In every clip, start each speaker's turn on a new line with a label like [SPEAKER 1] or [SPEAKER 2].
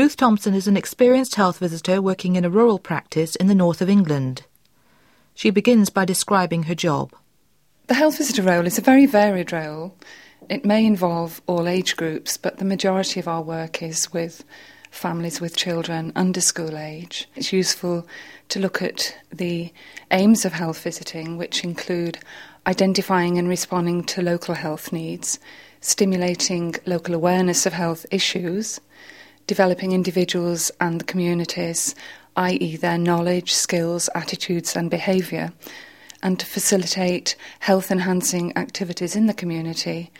[SPEAKER 1] Ruth Thompson is an experienced health visitor working in a rural practice in the north of England. She begins by describing her job.
[SPEAKER 2] The health visitor role is a very varied role. It may involve all age groups, but the majority of our work is with families with children under school age. It's useful to look at the aims of health visiting, which include identifying and responding to local health needs, stimulating local awareness of health issues, developing individuals and the communities, i.e., their knowledge, skills, attitudes, and behaviour, and to facilitate health enhancing activities in the community,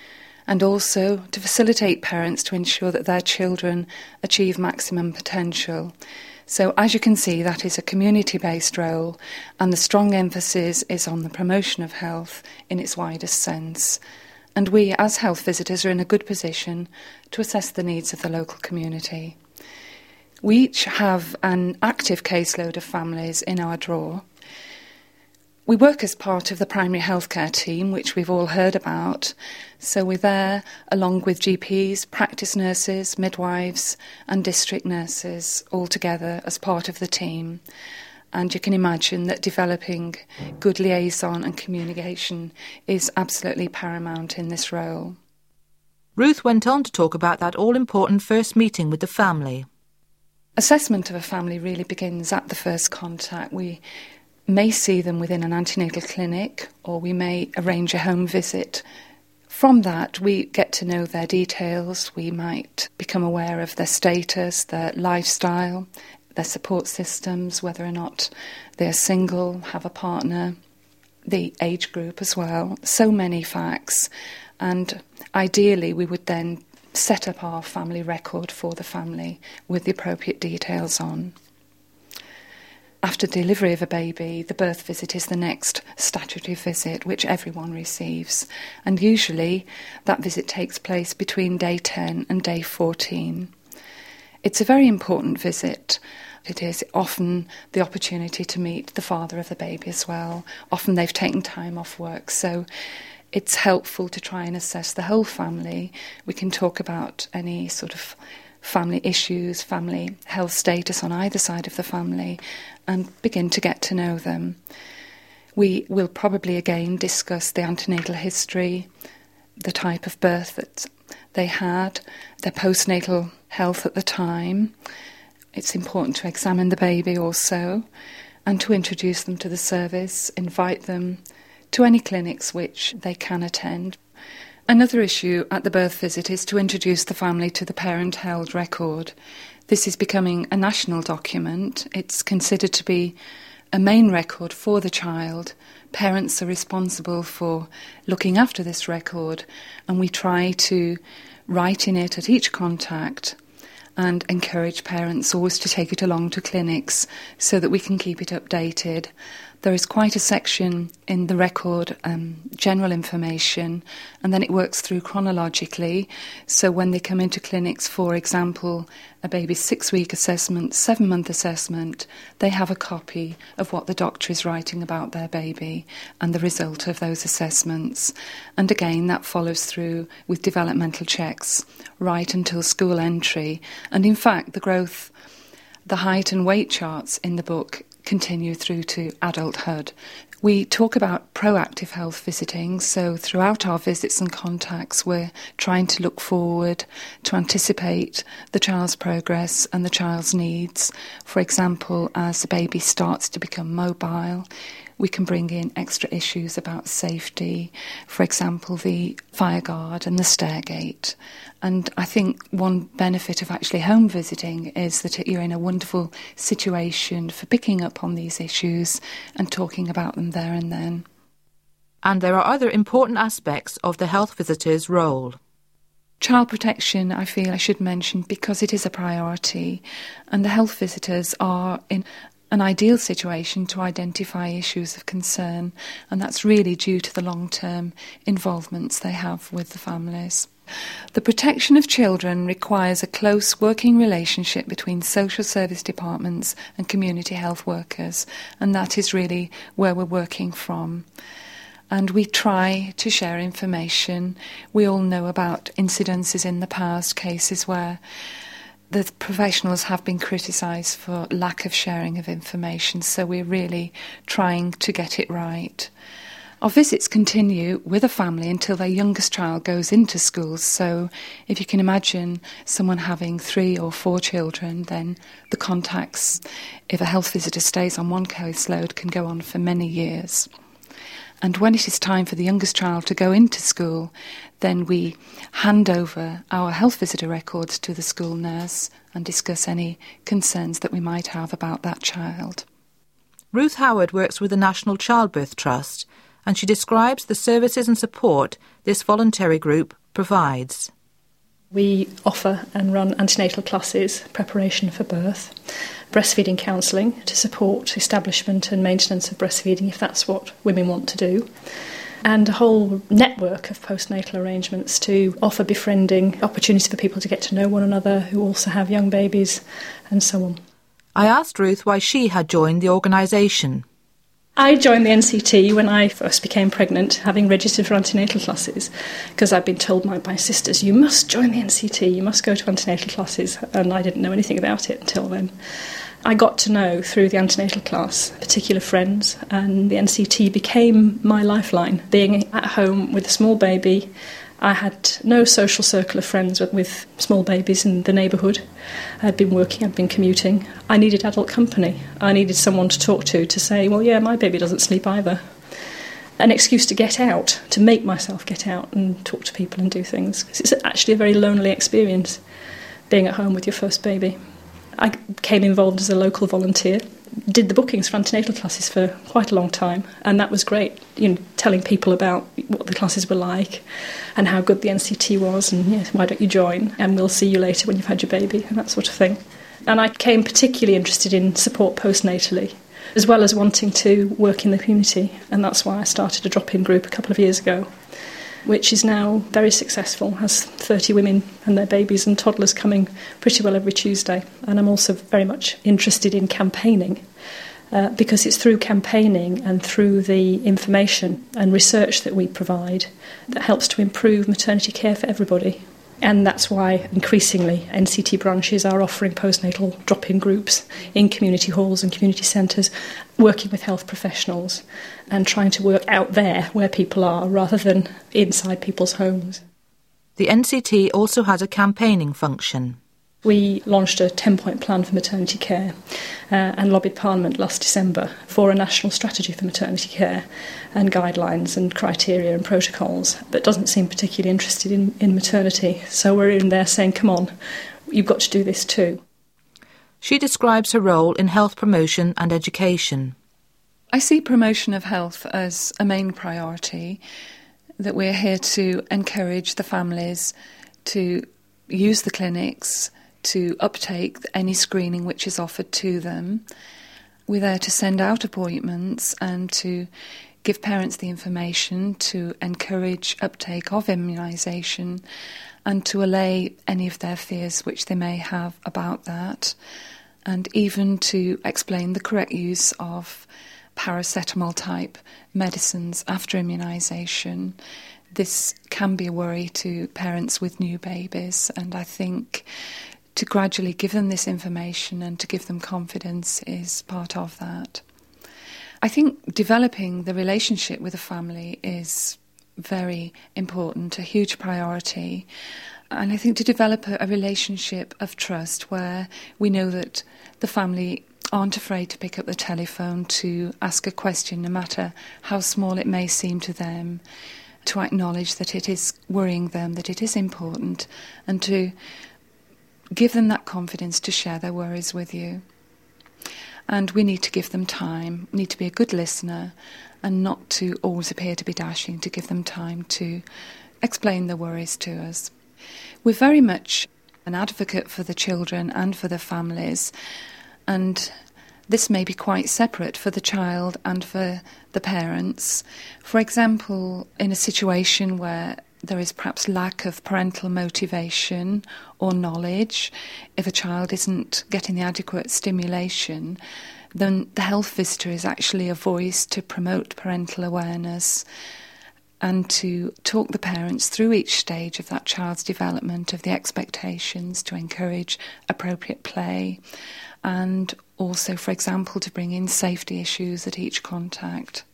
[SPEAKER 2] and also to facilitate parents to ensure that their children achieve maximum potential. So, as you can see, that is a community based role, and the strong emphasis is on the promotion of health in its widest sense and we, as health visitors, are in a good position to assess the needs of the local community. We each have an active caseload of families in our drawer. We work as part of the primary healthcare team, which we've all heard about. So we're there along with GPs, practice nurses, midwives, and district nurses all together as part of the team. And you can imagine that developing good liaison and communication is absolutely paramount in this role.
[SPEAKER 1] Ruth went on to talk about that all important first meeting with the family.
[SPEAKER 2] Assessment of a family really begins at the first contact. We may see them within an antenatal clinic or we may arrange a home visit. From that, we get to know their details. We might become aware of their status, their lifestyle, their support systems, whether or not they're single, have a partner, the age group as well. So many facts. And ideally, we would then set up our family record for the family with the appropriate details on. After delivery of a baby, the birth visit is the next statutory visit which everyone receives, and usually that visit takes place between day 10 and day 14. It's a very important visit. It is often the opportunity to meet the father of the baby as well. Often they've taken time off work, so it's helpful to try and assess the whole family. We can talk about any sort of family issues, family health status on either side of the family, and begin to get to know them. We will probably again discuss the antenatal history, the type of birth that they had, their postnatal health at the time. It's important to examine the baby also and to introduce them to the service, invite them to any clinics which they can attend. Another issue at the birth visit is to introduce the family to the parent held record. This is becoming a national document. It's considered to be a main record for the child. Parents are responsible for looking after this record, and we try to write in it at each contact and encourage parents always to take it along to clinics so that we can keep it updated there is quite a section in the record, um, general information, and then it works through chronologically. So when they come into clinics, for example, a baby's six week assessment, seven month assessment, they have a copy of what the doctor is writing about their baby and the result of those assessments. And again, that follows through with developmental checks right until school entry. And in fact, the growth the height and weight charts in the book continue through to adulthood. We talk about proactive health visiting, so throughout our visits and contacts, we're trying to look forward to anticipate the child's progress and the child's needs. For example, as the baby starts to become mobile, we can bring in extra issues about safety, for example, the fire guard and the stairgate. And I think one benefit of actually home visiting is that you're in a wonderful situation for picking up on these issues and talking about them there and then.
[SPEAKER 1] And there are other important aspects of the health visitor's role.
[SPEAKER 2] Child protection, I feel I should mention because it is a priority, and the health visitors are in an ideal situation to identify issues of concern, and that's really due to the long term involvements they have with the families. The protection of children requires a close working relationship between social service departments and community health workers, and that is really where we're working from. And we try to share information. We all know about incidences in the past, cases where the professionals have been criticised for lack of sharing of information, so we're really trying to get it right. Our visits continue with a family until their youngest child goes into school. So, if you can imagine someone having three or four children, then the contacts, if a health visitor stays on one caseload, can go on for many years. And when it is time for the youngest child to go into school, then we hand over our health visitor records to the school nurse and discuss any concerns that we might have about that child.
[SPEAKER 1] Ruth Howard works with the National Childbirth Trust and she describes the services and support this voluntary group provides.
[SPEAKER 3] We offer and run antenatal classes, preparation for birth, breastfeeding counselling to support establishment and maintenance of breastfeeding if that's what women want to do, and a whole network of postnatal arrangements to offer befriending, opportunities for people to get to know one another who also have young babies, and so on.
[SPEAKER 1] I asked Ruth why she had joined the organisation.
[SPEAKER 3] I joined the NCT when I first became pregnant, having registered for antenatal classes, because I'd been told by my sisters, you must join the NCT, you must go to antenatal classes, and I didn't know anything about it until then. I got to know through the antenatal class particular friends, and the NCT became my lifeline. Being at home with a small baby, I had no social circle of friends with, small babies in the neighbourhood. I'd been working, I'd been commuting. I needed adult company. I needed someone to talk to to say, well, yeah, my baby doesn't sleep either. An excuse to get out, to make myself get out and talk to people and do things. It's actually a very lonely experience being at home with your first baby. I became involved as a local volunteer did the bookings for antenatal classes for quite a long time, and that was great. You know, telling people about what the classes were like and how good the NCT was, and why don't you join? And we'll see you later when you've had your baby, and that sort of thing. And I became particularly interested in support postnatally, as well as wanting to work in the community, and that's why I started a drop-in group a couple of years ago which is now very successful, has 30 women and their babies and toddlers coming pretty well every Tuesday. And I'm also very much interested in campaigning. Uh, because it's through campaigning and through the information and research that we provide that helps to improve maternity care for everybody. And that's why increasingly NCT branches are offering postnatal drop in groups in community halls and community centres, working with health professionals and trying to work out there where people are rather than inside people's homes.
[SPEAKER 1] The NCT also has a campaigning function.
[SPEAKER 3] We launched a 10 point plan for maternity care uh, and lobbied Parliament last December for a national strategy for maternity care and guidelines and criteria and protocols, but doesn't seem particularly interested in, in maternity. So we're in there saying, come on, you've got to do this too.
[SPEAKER 1] She describes her role in health promotion and education.
[SPEAKER 2] I see promotion of health as a main priority, that we're here to encourage the families to use the clinics to uptake any screening which is offered to them. We're there to send out appointments and to give parents the information to encourage uptake of immunisation and to allay any of their fears which they may have about that, and even to explain the correct use of paracetamol type medicines after immunisation. This can be a worry to parents with new babies, and I think to gradually give them this information and to give them confidence is part of that. I think developing the relationship with a family is very important, a huge priority. And I think to develop a, a, relationship of trust where we know that the family aren't afraid to pick up the telephone to ask a question, no matter how small it may seem to them, to acknowledge that it is worrying them, that it is important, and to give them that confidence to share their worries with you. And we need to give them time, we need to be a good listener and not to always appear to be dashing, to give them time to explain their worries to us. We're very much an advocate for the children and for the families, and this may be quite separate for the child and for the parents. For example, in a situation where there is perhaps lack of parental motivation or knowledge. If a child isn't getting the adequate stimulation, then the health visitor is actually a voice to promote parental awareness and to talk the parents through each stage of that child's development of the expectations to encourage appropriate play and also, for example, to bring in safety issues at each contact.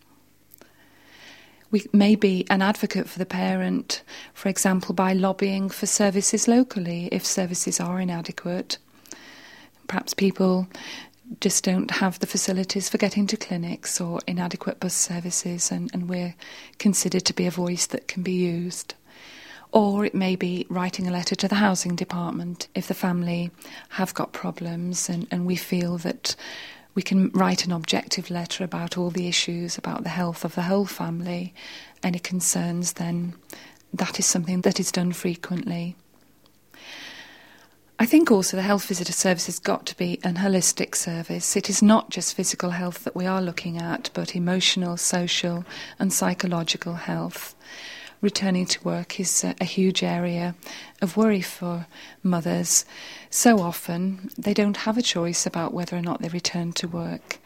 [SPEAKER 2] We may be an advocate for the parent, for example, by lobbying for services locally if services are inadequate. Perhaps people just don't have the facilities for getting to clinics or inadequate bus services, and, and we're considered to be a voice that can be used. Or it may be writing a letter to the housing department if the family have got problems and, and we feel that we can write an objective letter about all the issues, about the health of the whole family, any concerns, then that is something that is done frequently. I think also the health visitor service has got to be an holistic service. It is not just physical health that we are looking at, but emotional, social, and psychological health. Returning to work is a, a huge area of worry for mothers. So often they don't have a choice about whether or not they return to work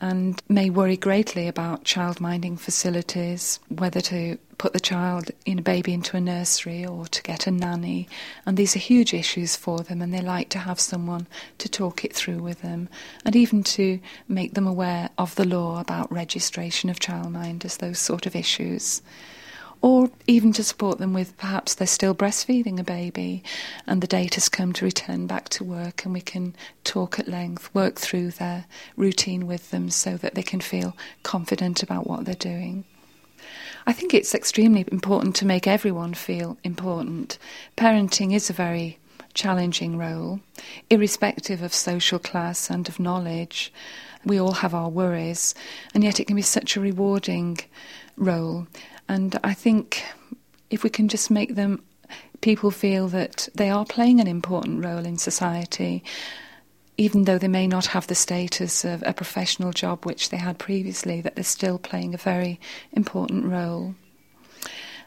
[SPEAKER 2] and may worry greatly about childminding facilities, whether to put the child in a baby into a nursery or to get a nanny. And these are huge issues for them, and they like to have someone to talk it through with them and even to make them aware of the law about registration of childminders, those sort of issues or even to support them with perhaps they're still breastfeeding a baby and the date has come to return back to work and we can talk at length, work through their routine with them so that they can feel confident about what they're doing. I think it's extremely important to make everyone feel important. Parenting is a very challenging role, irrespective of social class and of knowledge. We all have our worries, and yet it can be such a rewarding role. And I think if we can just make them people feel that they are playing an important role in society, even though they may not have the status of a professional job which they had previously, that they're still playing a very important role.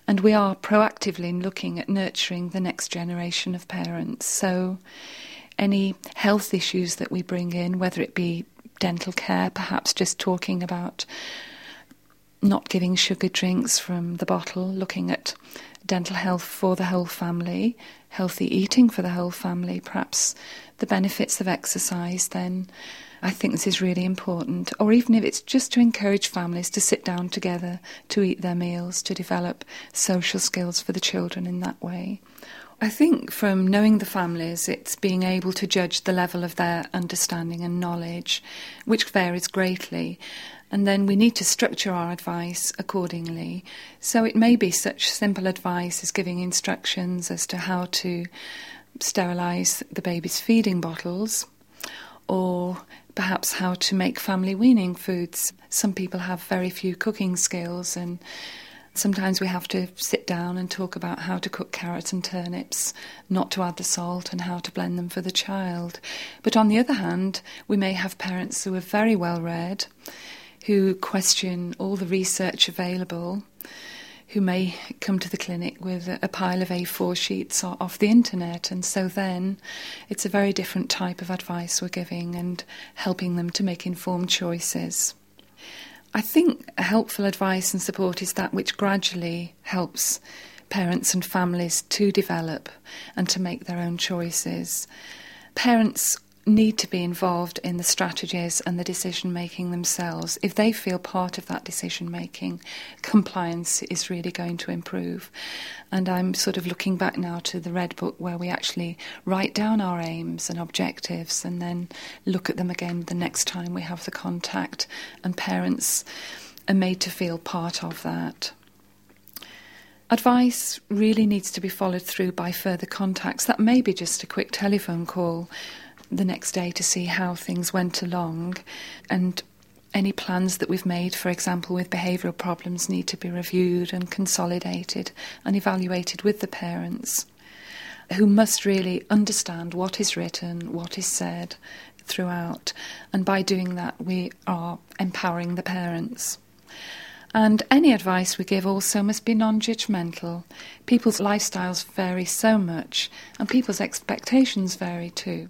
[SPEAKER 2] And we are proactively looking at nurturing the next generation of parents. So, any health issues that we bring in, whether it be dental care, perhaps just talking about not giving sugar drinks from the bottle, looking at dental health for the whole family, healthy eating for the whole family, perhaps the benefits of exercise, then I think this is really important. Or even if it's just to encourage families to sit down together to eat their meals, to develop social skills for the children in that way. I think from knowing the families, it's being able to judge the level of their understanding and knowledge, which varies greatly and then we need to structure our advice accordingly. So it may be such simple advice as giving instructions as to how to sterilise the baby's feeding bottles, or perhaps how to make family weaning foods. Some people have very few cooking skills, and sometimes we have to sit down and talk about how to cook carrots and turnips, not to add the salt, and how to blend them for the child. But on the other hand, we may have parents who are very well read who question all the research available, who may come to the clinic with a pile of A4 sheets off the internet. And so then it's a very different type of advice we're giving and helping them to make informed choices. I think helpful advice and support is that which gradually helps parents and families to develop and to make their own choices. Parents need to be involved in the strategies and the decision making themselves. If they feel part of that decision making, compliance is really going to improve. And I'm sort of looking back now to the Red Book where we actually write down our aims and objectives and then look at them again the next time we have the contact, and parents are made to feel part of that. Advice really needs to be followed through by further contacts. That may be just a quick telephone call the next day to see how things went along and any plans that we've made, for example, with behavioural problems, need to be reviewed and consolidated and evaluated with the parents, who must really understand what is written, what is said throughout, and by doing that, we are empowering the parents. And any advice we give also must be non judgmental. People's lifestyles vary so much, and people's expectations vary too.